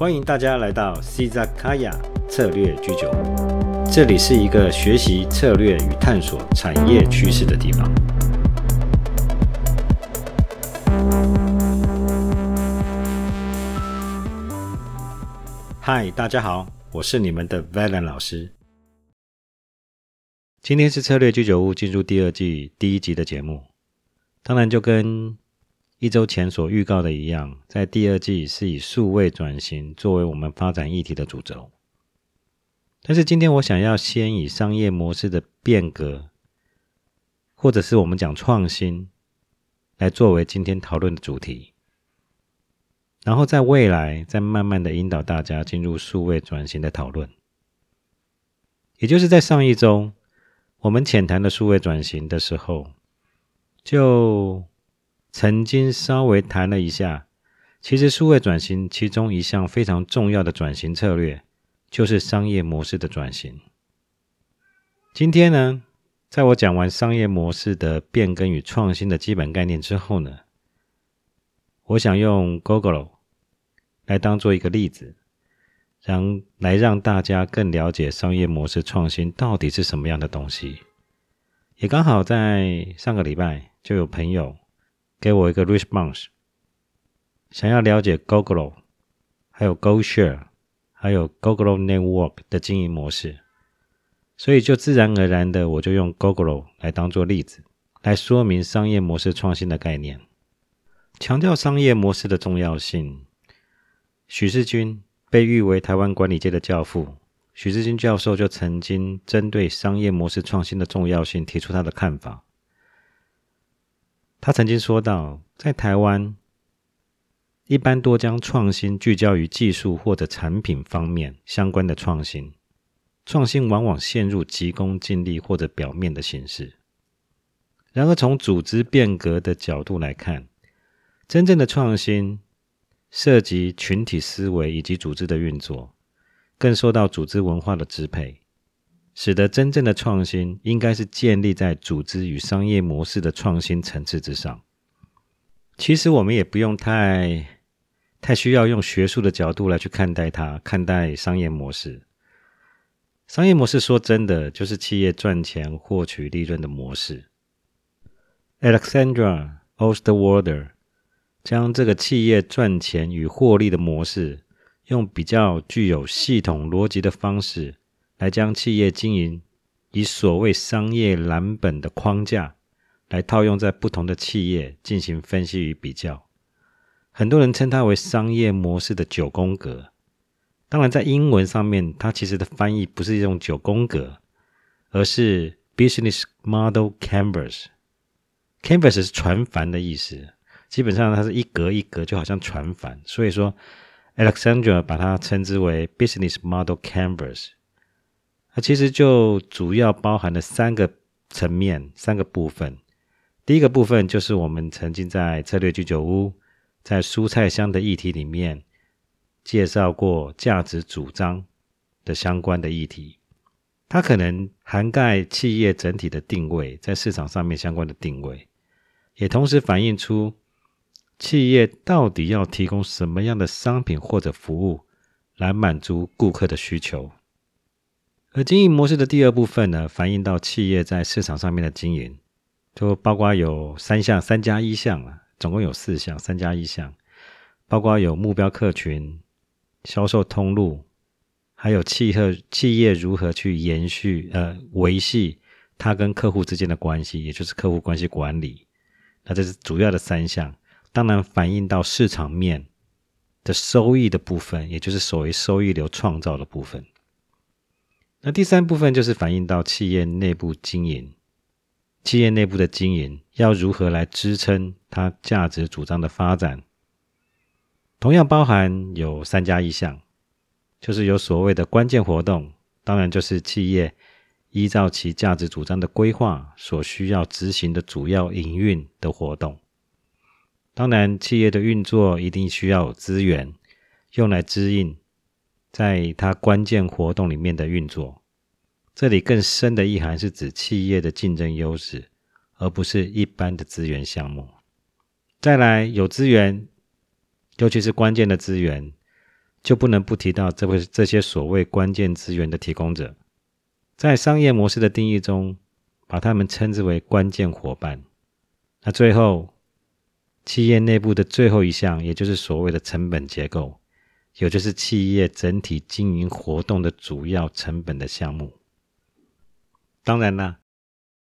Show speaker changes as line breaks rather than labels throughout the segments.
欢迎大家来到 c z a k a y a 策略居酒屋，这里是一个学习策略与探索产业趋势的地方。嗨，大家好，我是你们的 Valen 老师。今天是策略居酒屋进入第二季第一集的节目，当然就跟一周前所预告的一样，在第二季是以数位转型作为我们发展议题的主轴。但是今天我想要先以商业模式的变革，或者是我们讲创新，来作为今天讨论的主题。然后在未来再慢慢的引导大家进入数位转型的讨论。也就是在上一周，我们浅谈的数位转型的时候，就。曾经稍微谈了一下，其实数位转型其中一项非常重要的转型策略，就是商业模式的转型。今天呢，在我讲完商业模式的变更与创新的基本概念之后呢，我想用 Google 来当做一个例子，让来让大家更了解商业模式创新到底是什么样的东西。也刚好在上个礼拜就有朋友。给我一个 response，想要了解 Google，还有 GoShare，还有 Google Network 的经营模式，所以就自然而然的我就用 Google 来当做例子，来说明商业模式创新的概念，强调商业模式的重要性。许世军被誉为台湾管理界的教父，许世军教授就曾经针对商业模式创新的重要性提出他的看法。他曾经说到，在台湾，一般多将创新聚焦于技术或者产品方面相关的创新，创新往往陷入急功近利或者表面的形式。然而，从组织变革的角度来看，真正的创新涉及群体思维以及组织的运作，更受到组织文化的支配。使得真正的创新应该是建立在组织与商业模式的创新层次之上。其实我们也不用太太需要用学术的角度来去看待它，看待商业模式。商业模式说真的，就是企业赚钱获取利润的模式。Alexandra Osterwalder 将这个企业赚钱与获利的模式，用比较具有系统逻辑的方式。来将企业经营以所谓商业蓝本的框架来套用在不同的企业进行分析与比较，很多人称它为商业模式的九宫格。当然，在英文上面，它其实的翻译不是一种九宫格，而是 business model canvas。canvas 是船帆的意思，基本上它是一格一格，就好像船帆。所以说，Alexandra 把它称之为 business model canvas。它其实就主要包含了三个层面、三个部分。第一个部分就是我们曾经在策略居酒屋、在蔬菜箱的议题里面介绍过价值主张的相关的议题，它可能涵盖企业整体的定位，在市场上面相关的定位，也同时反映出企业到底要提供什么样的商品或者服务来满足顾客的需求。而经营模式的第二部分呢，反映到企业在市场上面的经营，就包括有三项、三加一项啊，总共有四项，三加一项，包括有目标客群、销售通路，还有企和企业如何去延续呃维系它跟客户之间的关系，也就是客户关系管理。那这是主要的三项，当然反映到市场面的收益的部分，也就是所谓收益流创造的部分。那第三部分就是反映到企业内部经营，企业内部的经营要如何来支撑它价值主张的发展，同样包含有三加一项，就是有所谓的关键活动，当然就是企业依照其价值主张的规划所需要执行的主要营运的活动。当然，企业的运作一定需要有资源用来支应。在它关键活动里面的运作，这里更深的意涵是指企业的竞争优势，而不是一般的资源项目。再来，有资源，尤其是关键的资源，就不能不提到这位这些所谓关键资源的提供者，在商业模式的定义中，把他们称之为关键伙伴。那最后，企业内部的最后一项，也就是所谓的成本结构，也就是企业整体经营活动的主要成本的项目。当然啦，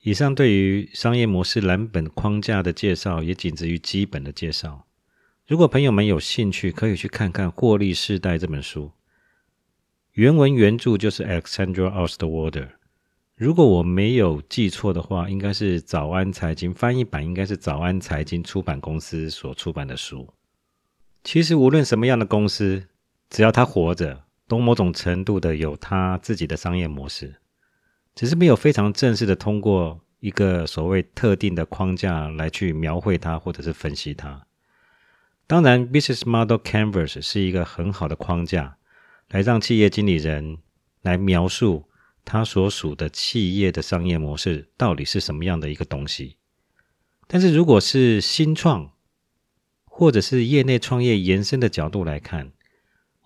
以上对于商业模式蓝本框架的介绍，也仅止于基本的介绍。如果朋友们有兴趣，可以去看看《获利世代》这本书。原文原著就是 Alexandra Osterwalder。如果我没有记错的话，应该是早安财经翻译版，应该是早安财经出版公司所出版的书。其实无论什么样的公司，只要他活着，都某种程度的有他自己的商业模式，只是没有非常正式的通过一个所谓特定的框架来去描绘它，或者是分析它。当然，Business Model Canvas 是一个很好的框架，来让企业经理人来描述他所属的企业的商业模式到底是什么样的一个东西。但是，如果是新创或者是业内创业延伸的角度来看，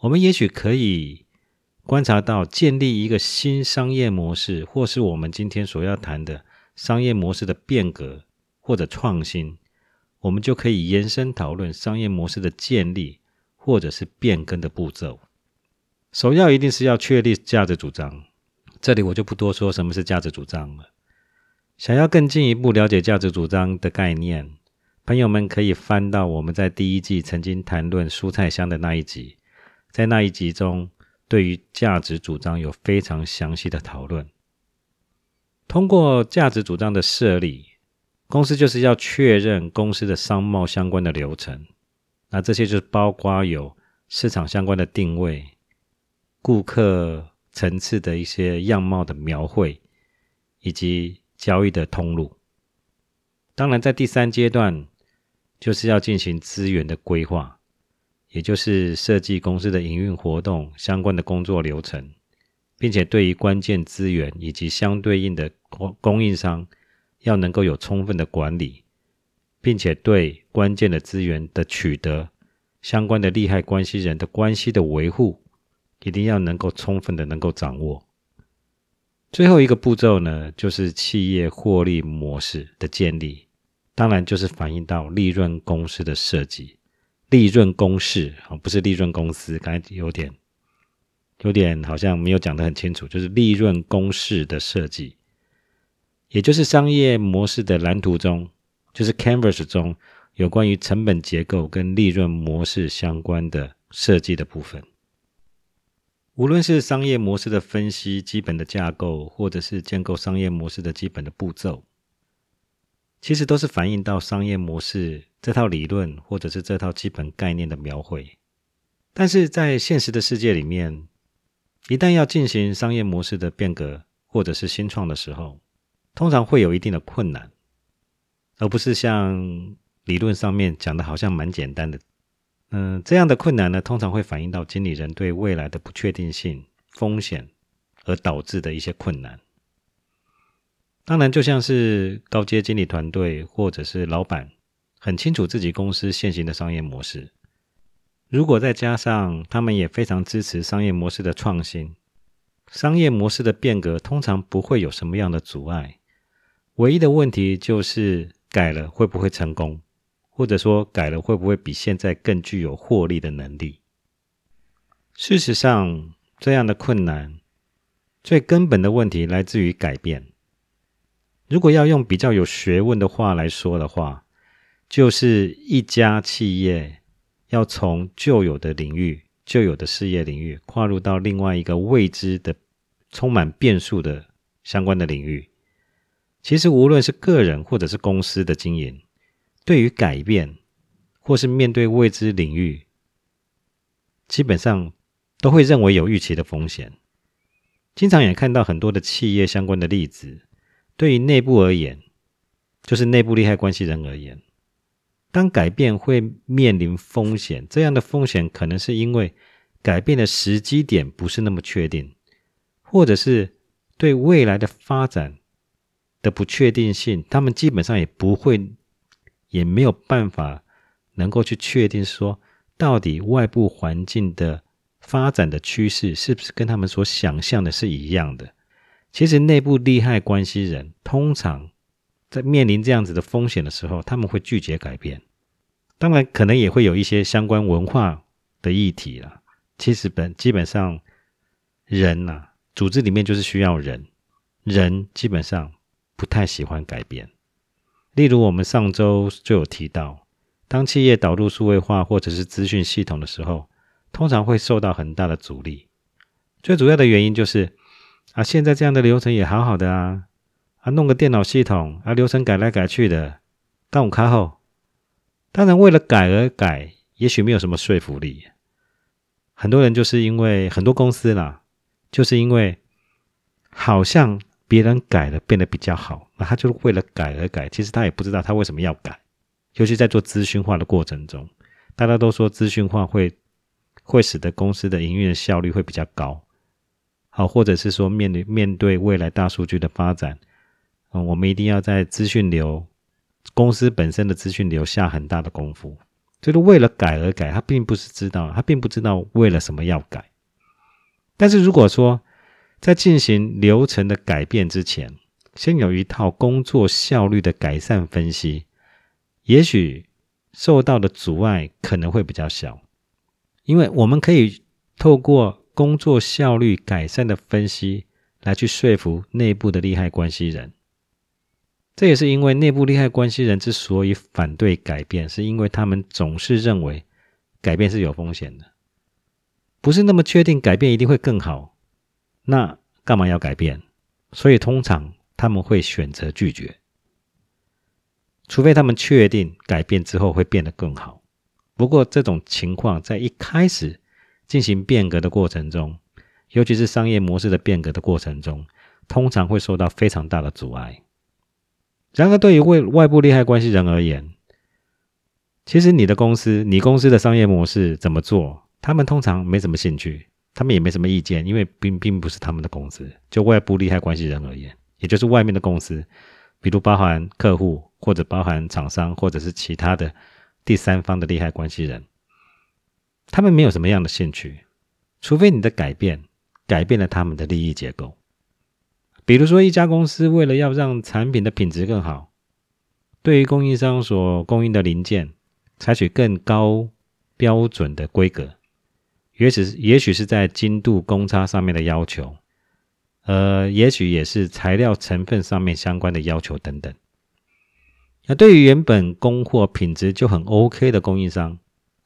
我们也许可以观察到建立一个新商业模式，或是我们今天所要谈的商业模式的变革或者创新。我们就可以延伸讨论商业模式的建立或者是变更的步骤。首要一定是要确立价值主张，这里我就不多说什么是价值主张了。想要更进一步了解价值主张的概念，朋友们可以翻到我们在第一季曾经谈论蔬菜箱的那一集，在那一集中，对于价值主张有非常详细的讨论。通过价值主张的设立。公司就是要确认公司的商贸相关的流程，那这些就是包括有市场相关的定位、顾客层次的一些样貌的描绘，以及交易的通路。当然，在第三阶段就是要进行资源的规划，也就是设计公司的营运活动相关的工作流程，并且对于关键资源以及相对应的供供应商。要能够有充分的管理，并且对关键的资源的取得、相关的利害关系人的关系的维护，一定要能够充分的能够掌握。最后一个步骤呢，就是企业获利模式的建立，当然就是反映到利润公司的设计。利润公式啊，不是利润公司，刚才有点有点好像没有讲得很清楚，就是利润公式的设计。也就是商业模式的蓝图中，就是 Canvas 中有关于成本结构跟利润模式相关的设计的部分。无论是商业模式的分析基本的架构，或者是建构商业模式的基本的步骤，其实都是反映到商业模式这套理论或者是这套基本概念的描绘。但是在现实的世界里面，一旦要进行商业模式的变革或者是新创的时候，通常会有一定的困难，而不是像理论上面讲的，好像蛮简单的。嗯，这样的困难呢，通常会反映到经理人对未来的不确定性、风险而导致的一些困难。当然，就像是高阶经理团队或者是老板很清楚自己公司现行的商业模式，如果再加上他们也非常支持商业模式的创新，商业模式的变革通常不会有什么样的阻碍。唯一的问题就是改了会不会成功，或者说改了会不会比现在更具有获利的能力？事实上，这样的困难最根本的问题来自于改变。如果要用比较有学问的话来说的话，就是一家企业要从旧有的领域、旧有的事业领域跨入到另外一个未知的、充满变数的相关的领域。其实，无论是个人或者是公司的经营，对于改变或是面对未知领域，基本上都会认为有预期的风险。经常也看到很多的企业相关的例子。对于内部而言，就是内部利害关系人而言，当改变会面临风险，这样的风险可能是因为改变的时机点不是那么确定，或者是对未来的发展。的不确定性，他们基本上也不会，也没有办法能够去确定说，到底外部环境的发展的趋势是不是跟他们所想象的是一样的？其实内部利害关系人通常在面临这样子的风险的时候，他们会拒绝改变。当然，可能也会有一些相关文化的议题啦。其实本基本上人呐，组织里面就是需要人，人基本上不太喜欢改变。例如，我们上周就有提到，当企业导入数位化或者是资讯系统的时候，通常会受到很大的阻力。最主要的原因就是啊，现在这样的流程也好好的啊，啊，弄个电脑系统啊，流程改来改去的，干我卡后。当然，为了改而改，也许没有什么说服力。很多人就是因为很多公司啦，就是因为好像别人改了变得比较好，那他就是为了改而改。其实他也不知道他为什么要改。尤其在做资讯化的过程中，大家都说资讯化会会使得公司的营运的效率会比较高。好，或者是说面对面对未来大数据的发展，嗯，我们一定要在资讯流公司本身的资讯流下很大的功夫。就是为了改而改，他并不是知道，他并不知道为了什么要改。但是如果说在进行流程的改变之前，先有一套工作效率的改善分析，也许受到的阻碍可能会比较小，因为我们可以透过工作效率改善的分析来去说服内部的利害关系人。这也是因为内部利害关系人之所以反对改变，是因为他们总是认为改变是有风险的，不是那么确定改变一定会更好。那干嘛要改变？所以通常他们会选择拒绝，除非他们确定改变之后会变得更好。不过这种情况在一开始进行变革的过程中，尤其是商业模式的变革的过程中，通常会受到非常大的阻碍。然而，对于外外部利害关系人而言，其实你的公司、你公司的商业模式怎么做，他们通常没什么兴趣，他们也没什么意见，因为并并不是他们的公司。就外部利害关系人而言，也就是外面的公司，比如包含客户，或者包含厂商，或者是其他的第三方的利害关系人，他们没有什么样的兴趣，除非你的改变改变了他们的利益结构。比如说，一家公司为了要让产品的品质更好，对于供应商所供应的零件，采取更高标准的规格，也许也许是在精度、公差上面的要求，呃，也许也是材料成分上面相关的要求等等。那对于原本供货品质就很 OK 的供应商，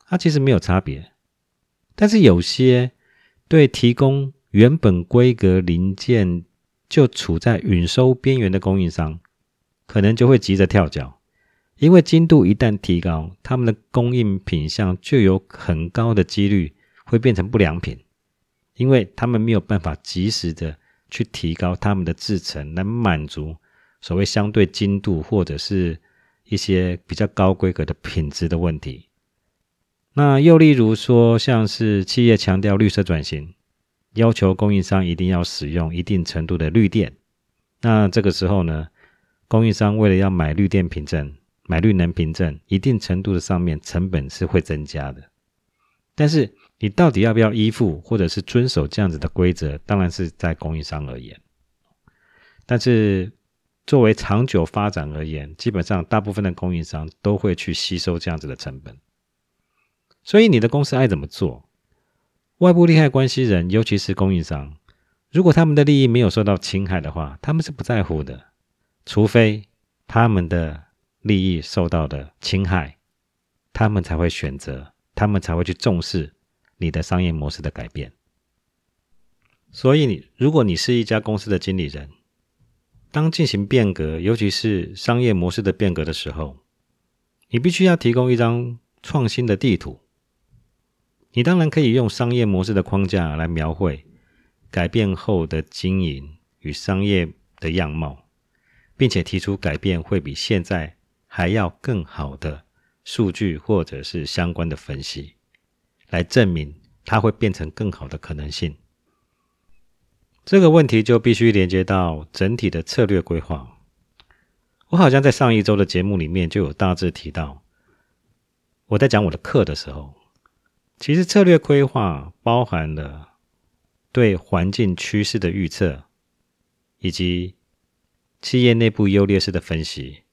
它其实没有差别，但是有些对提供原本规格零件。就处在允收边缘的供应商，可能就会急着跳脚，因为精度一旦提高，他们的供应品相就有很高的几率会变成不良品，因为他们没有办法及时的去提高他们的制程，来满足所谓相对精度或者是一些比较高规格的品质的问题。那又例如说，像是企业强调绿色转型。要求供应商一定要使用一定程度的绿电，那这个时候呢，供应商为了要买绿电凭证、买绿能凭证，一定程度的上面成本是会增加的。但是你到底要不要依附或者是遵守这样子的规则，当然是在供应商而言。但是作为长久发展而言，基本上大部分的供应商都会去吸收这样子的成本。所以你的公司爱怎么做？外部利害关系人，尤其是供应商，如果他们的利益没有受到侵害的话，他们是不在乎的。除非他们的利益受到的侵害，他们才会选择，他们才会去重视你的商业模式的改变。所以，你如果你是一家公司的经理人，当进行变革，尤其是商业模式的变革的时候，你必须要提供一张创新的地图。你当然可以用商业模式的框架来描绘改变后的经营与商业的样貌，并且提出改变会比现在还要更好的数据或者是相关的分析，来证明它会变成更好的可能性。这个问题就必须连接到整体的策略规划。我好像在上一周的节目里面就有大致提到，我在讲我的课的时候。其实策略规划包含了对环境趋势的预测，以及企业内部优劣势的分析，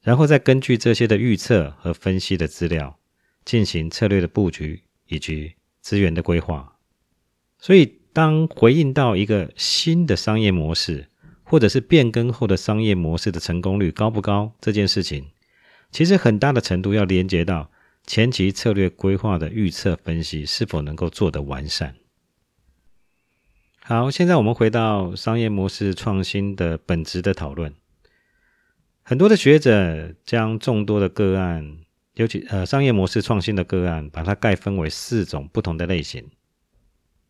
然后再根据这些的预测和分析的资料，进行策略的布局以及资源的规划。所以，当回应到一个新的商业模式，或者是变更后的商业模式的成功率高不高这件事情，其实很大的程度要连接到。前期策略规划的预测分析是否能够做得完善？好，现在我们回到商业模式创新的本质的讨论。很多的学者将众多的个案，尤其呃商业模式创新的个案，把它概分为四种不同的类型。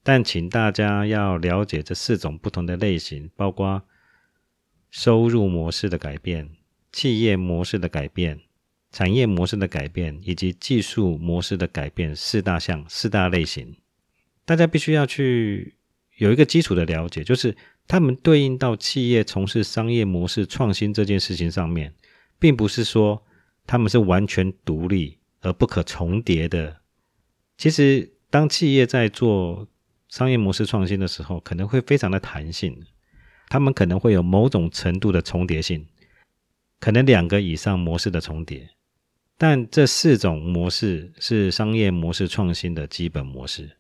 但请大家要了解这四种不同的类型，包括收入模式的改变、企业模式的改变。产业模式的改变以及技术模式的改变四大项、四大类型，大家必须要去有一个基础的了解，就是他们对应到企业从事商业模式创新这件事情上面，并不是说他们是完全独立而不可重叠的。其实，当企业在做商业模式创新的时候，可能会非常的弹性，他们可能会有某种程度的重叠性，可能两个以上模式的重叠。但这四种模式是商业模式创新的基本模式。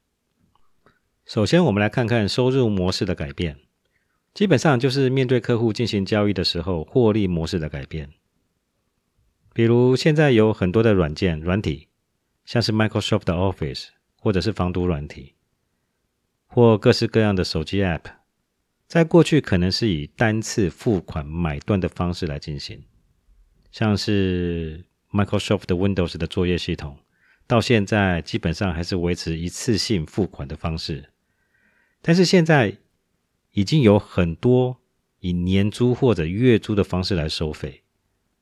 首先，我们来看看收入模式的改变，基本上就是面对客户进行交易的时候，获利模式的改变。比如，现在有很多的软件软体，像是 Microsoft Office，或者是防毒软体，或各式各样的手机 App，在过去可能是以单次付款买断的方式来进行，像是。Microsoft Windows 的作业系统到现在基本上还是维持一次性付款的方式，但是现在已经有很多以年租或者月租的方式来收费。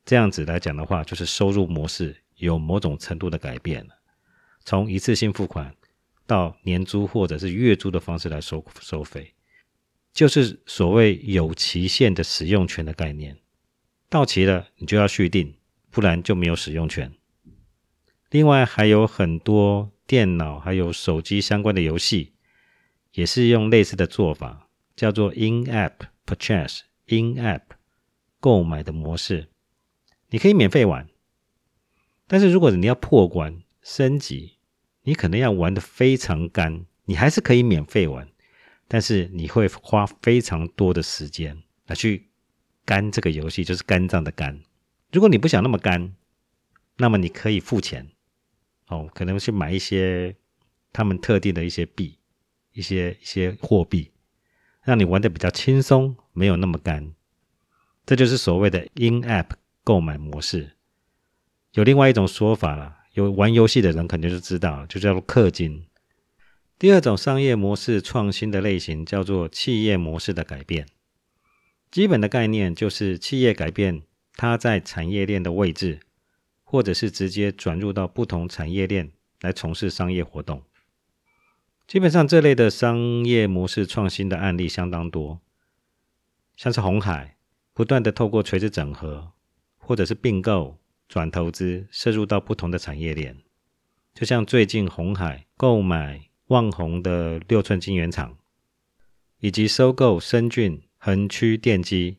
这样子来讲的话，就是收入模式有某种程度的改变了，从一次性付款到年租或者是月租的方式来收收费，就是所谓有期限的使用权的概念，到期了你就要续订。不然就没有使用权。另外还有很多电脑还有手机相关的游戏，也是用类似的做法，叫做 In-App Purchase（In-App 购买的模式）。你可以免费玩，但是如果你要破关升级，你可能要玩的非常干。你还是可以免费玩，但是你会花非常多的时间来去肝这个游戏，就是肝脏的肝。如果你不想那么干，那么你可以付钱，哦，可能去买一些他们特定的一些币，一些一些货币，让你玩的比较轻松，没有那么干。这就是所谓的 in-app 购买模式。有另外一种说法了，有玩游戏的人肯定就知道，就叫做氪金。第二种商业模式创新的类型叫做企业模式的改变。基本的概念就是企业改变。它在产业链的位置，或者是直接转入到不同产业链来从事商业活动。基本上这类的商业模式创新的案例相当多，像是红海不断的透过垂直整合，或者是并购、转投资，涉入到不同的产业链。就像最近红海购买旺宏的六寸晶圆厂，以及收购深圳横区电机。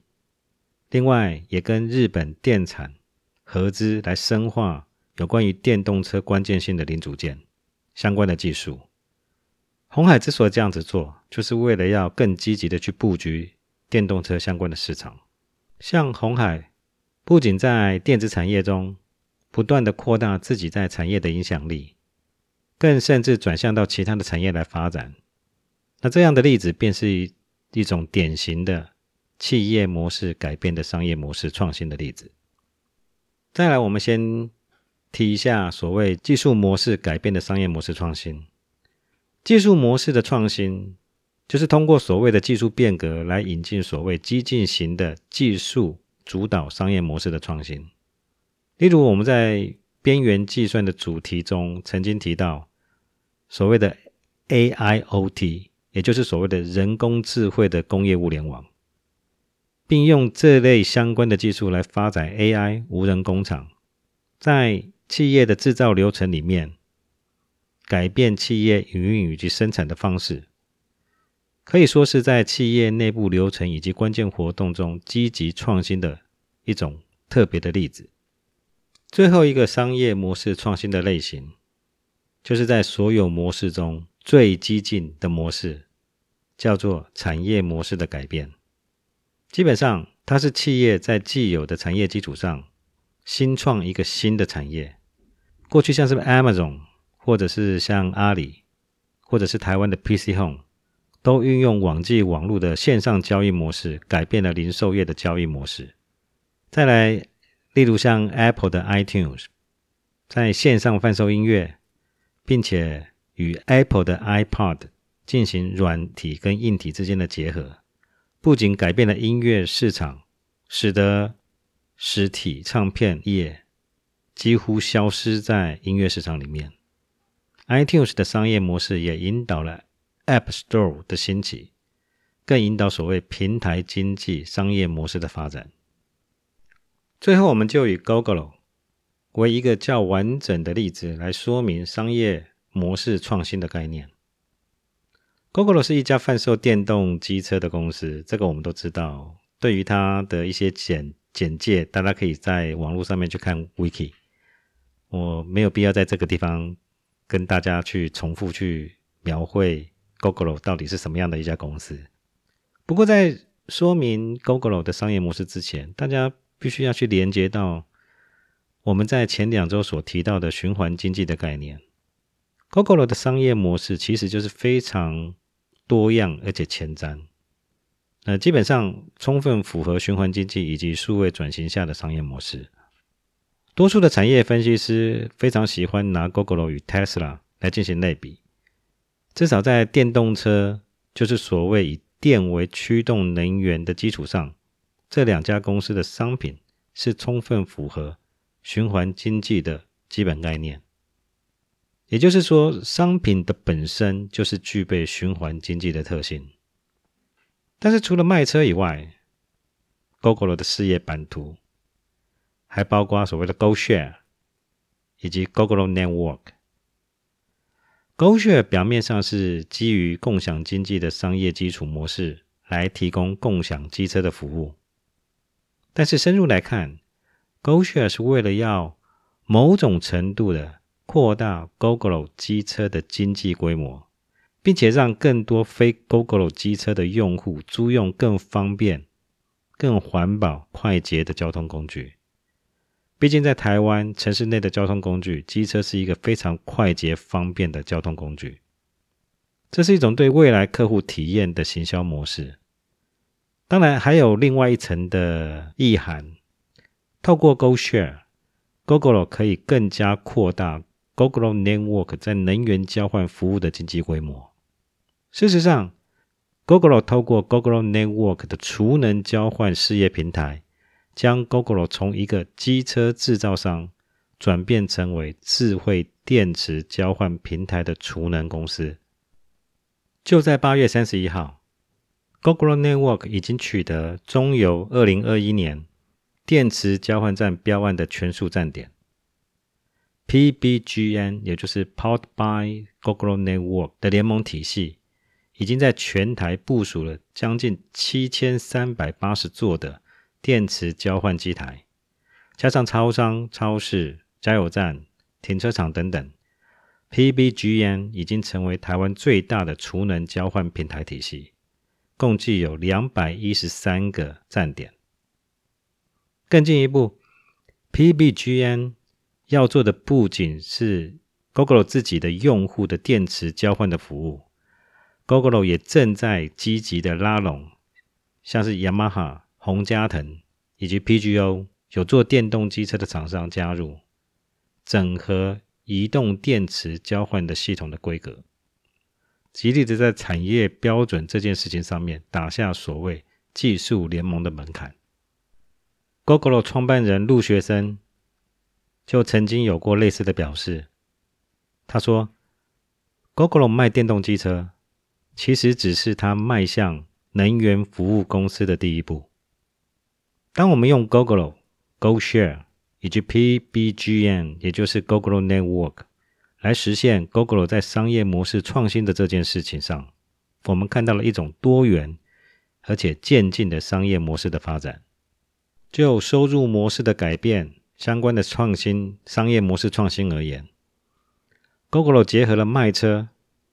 另外，也跟日本电产合资来深化有关于电动车关键性的零组件相关的技术。红海之所以这样子做，就是为了要更积极的去布局电动车相关的市场。像红海不仅在电子产业中不断的扩大自己在产业的影响力，更甚至转向到其他的产业来发展。那这样的例子，便是一一种典型的。企业模式改变的商业模式创新的例子。再来，我们先提一下所谓技术模式改变的商业模式创新。技术模式的创新，就是通过所谓的技术变革来引进所谓激进型的技术主导商业模式的创新。例如，我们在边缘计算的主题中曾经提到所谓的 AIoT，也就是所谓的人工智慧的工业物联网。并用这类相关的技术来发展 AI 无人工厂，在企业的制造流程里面，改变企业营运以及生产的方式，可以说是在企业内部流程以及关键活动中积极创新的一种特别的例子。最后一个商业模式创新的类型，就是在所有模式中最激进的模式，叫做产业模式的改变。基本上，它是企业在既有的产业基础上，新创一个新的产业。过去像是 Amazon，或者是像阿里，或者是台湾的 PC Home，都运用网际网络的线上交易模式，改变了零售业的交易模式。再来。例如像 Apple 的 iTunes，在线上贩售音乐，并且与 Apple 的 iPod 进行软体跟硬体之间的结合，不仅改变了音乐市场，使得实体唱片业几乎消失在音乐市场里面。iTunes 的商业模式也引导了 App Store 的兴起，更引导所谓平台经济商业模式的发展。最后，我们就以 Google 为一个较完整的例子来说明商业模式创新的概念。Google 是一家贩售电动机车的公司，这个我们都知道。对于它的一些简简介，大家可以在网络上面去看 Wiki。我没有必要在这个地方跟大家去重复去描绘 Google 到底是什么样的一家公司。不过，在说明 Google 的商业模式之前，大家。必须要去连接到我们在前两周所提到的循环经济的概念。Gogol 的商业模式其实就是非常多样而且前瞻，呃，基本上充分符合循环经济以及数位转型下的商业模式。多数的产业分析师非常喜欢拿 gogol 与 Tesla 来进行类比，至少在电动车，就是所谓以电为驱动能源的基础上。这两家公司的商品是充分符合循环经济的基本概念，也就是说，商品的本身就是具备循环经济的特性。但是，除了卖车以外，Google 的事业版图还包括所谓的 GoShare 以及 Google Network。GoShare 表面上是基于共享经济的商业基础模式来提供共享机车的服务。但是深入来看，GoShare 是为了要某种程度的扩大 Google 机车的经济规模，并且让更多非 Google 机车的用户租用更方便、更环保、快捷的交通工具。毕竟在台湾城市内的交通工具，机车是一个非常快捷方便的交通工具。这是一种对未来客户体验的行销模式。当然，还有另外一层的意涵。透过 GoShare，Google 可以更加扩大 Google Network 在能源交换服务的经济规模。事实上，Google 透过 Google Network 的储能交换事业平台，将 Google 从一个机车制造商转变成为智慧电池交换平台的储能公司。就在八月三十一号。Google Network 已经取得中油二零二一年电池交换站标案的全数站点，PBGN 也就是 Powered by Google Network 的联盟体系，已经在全台部署了将近七千三百八十座的电池交换机台，加上超商、超市、加油站、停车场等等，PBGN 已经成为台湾最大的储能交换平台体系。共计有两百一十三个站点。更进一步，PBGN 要做的不仅是 Google 自己的用户的电池交换的服务，Google 也正在积极的拉拢，像是雅马哈、洪家腾以及 PGO 有做电动机车的厂商加入，整合移动电池交换的系统的规格。极力的在产业标准这件事情上面打下所谓技术联盟的门槛。Google 创办人陆学生就曾经有过类似的表示，他说：“Google 卖电动机车，其实只是他迈向能源服务公司的第一步。当我们用 Google、GoShare 以及 PBGN，也就是 Google Network。”来实现 Google 在商业模式创新的这件事情上，我们看到了一种多元而且渐进的商业模式的发展。就收入模式的改变相关的创新商业模式创新而言，Google 结合了卖车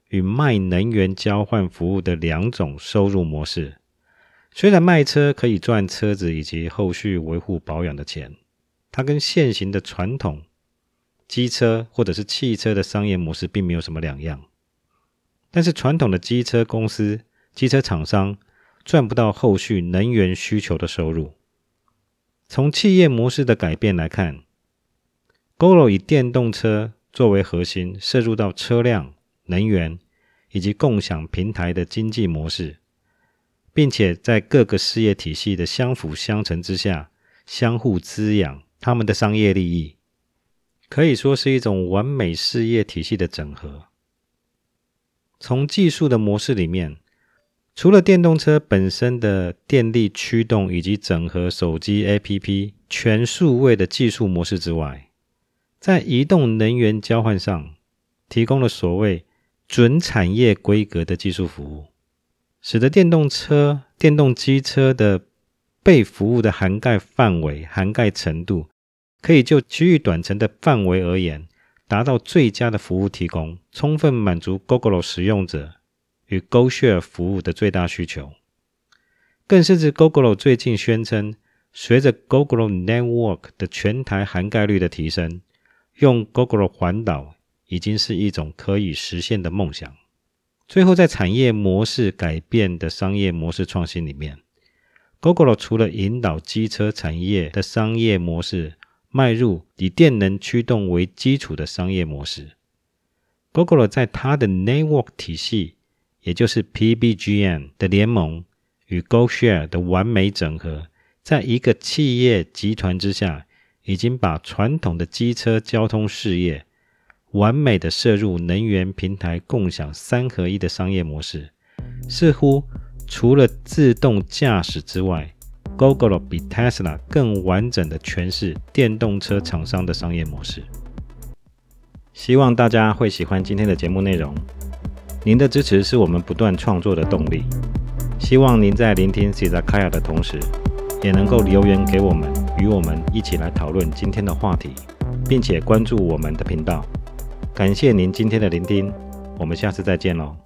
与卖能源交换服务的两种收入模式。虽然卖车可以赚车子以及后续维护保养的钱，它跟现行的传统。机车或者是汽车的商业模式并没有什么两样，但是传统的机车公司、机车厂商赚不到后续能源需求的收入。从企业模式的改变来看，GoGo 以电动车作为核心，涉入到车辆、能源以及共享平台的经济模式，并且在各个事业体系的相辅相成之下，相互滋养他们的商业利益。可以说是一种完美事业体系的整合。从技术的模式里面，除了电动车本身的电力驱动以及整合手机 APP 全数位的技术模式之外，在移动能源交换上，提供了所谓准产业规格的技术服务，使得电动车、电动机车的被服务的涵盖范围、涵盖程度。可以就区域短程的范围而言，达到最佳的服务提供，充分满足 Google 使用者与 GoShare 服务的最大需求。更甚至，Google 最近宣称，随着 Google Network 的全台涵盖率的提升，用 Google 环岛已经是一种可以实现的梦想。最后，在产业模式改变的商业模式创新里面，Google 除了引导机车产业的商业模式，迈入以电能驱动为基础的商业模式，Google 在它的 Network 体系，也就是 PBGN 的联盟与 GoShare 的完美整合，在一个企业集团之下，已经把传统的机车交通事业完美的摄入能源平台共享三合一的商业模式，似乎除了自动驾驶之外。Google 比 Tesla 更完整的诠释电动车厂商的商业模式。希望大家会喜欢今天的节目内容。您的支持是我们不断创作的动力。希望您在聆听 c i z a k a y a 的同时，也能够留言给我们，与我们一起来讨论今天的话题，并且关注我们的频道。感谢您今天的聆听，我们下次再见喽。